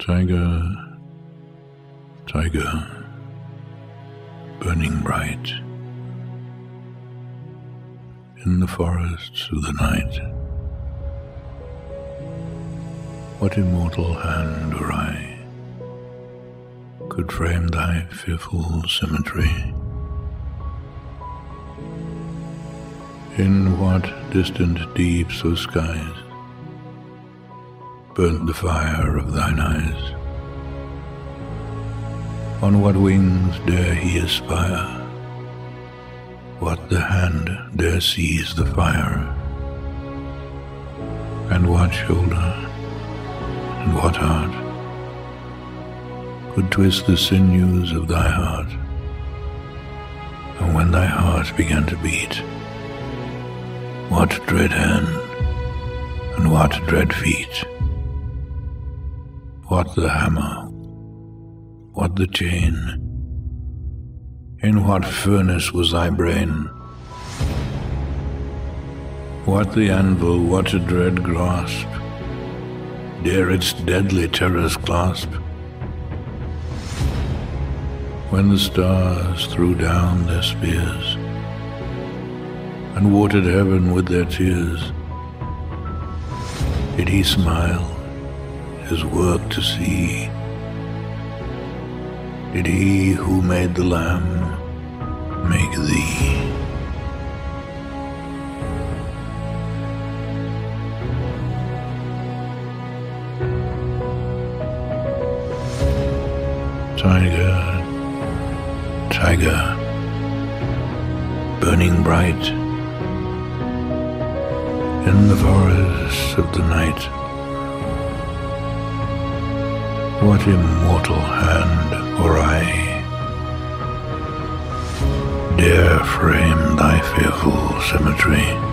Tiger, tiger, burning bright in the forests of the night. What immortal hand or eye could frame thy fearful symmetry? In what distant deeps or skies burnt the fire of thine eyes? On what wings dare he aspire? What the hand dare seize the fire? And what shoulder and what heart could twist the sinews of thy heart? And when thy heart began to beat, what dread hand and what dread feet? What the hammer? What the chain? In what furnace was thy brain? What the anvil, what a dread grasp? Dare its deadly terrors clasp? When the stars threw down their spears and watered heaven with their tears, did he smile, his work to see? Did he who made the lamb make thee? Tiger, tiger, burning bright in the forests of the night. What immortal hand or eye dare frame thy fearful symmetry?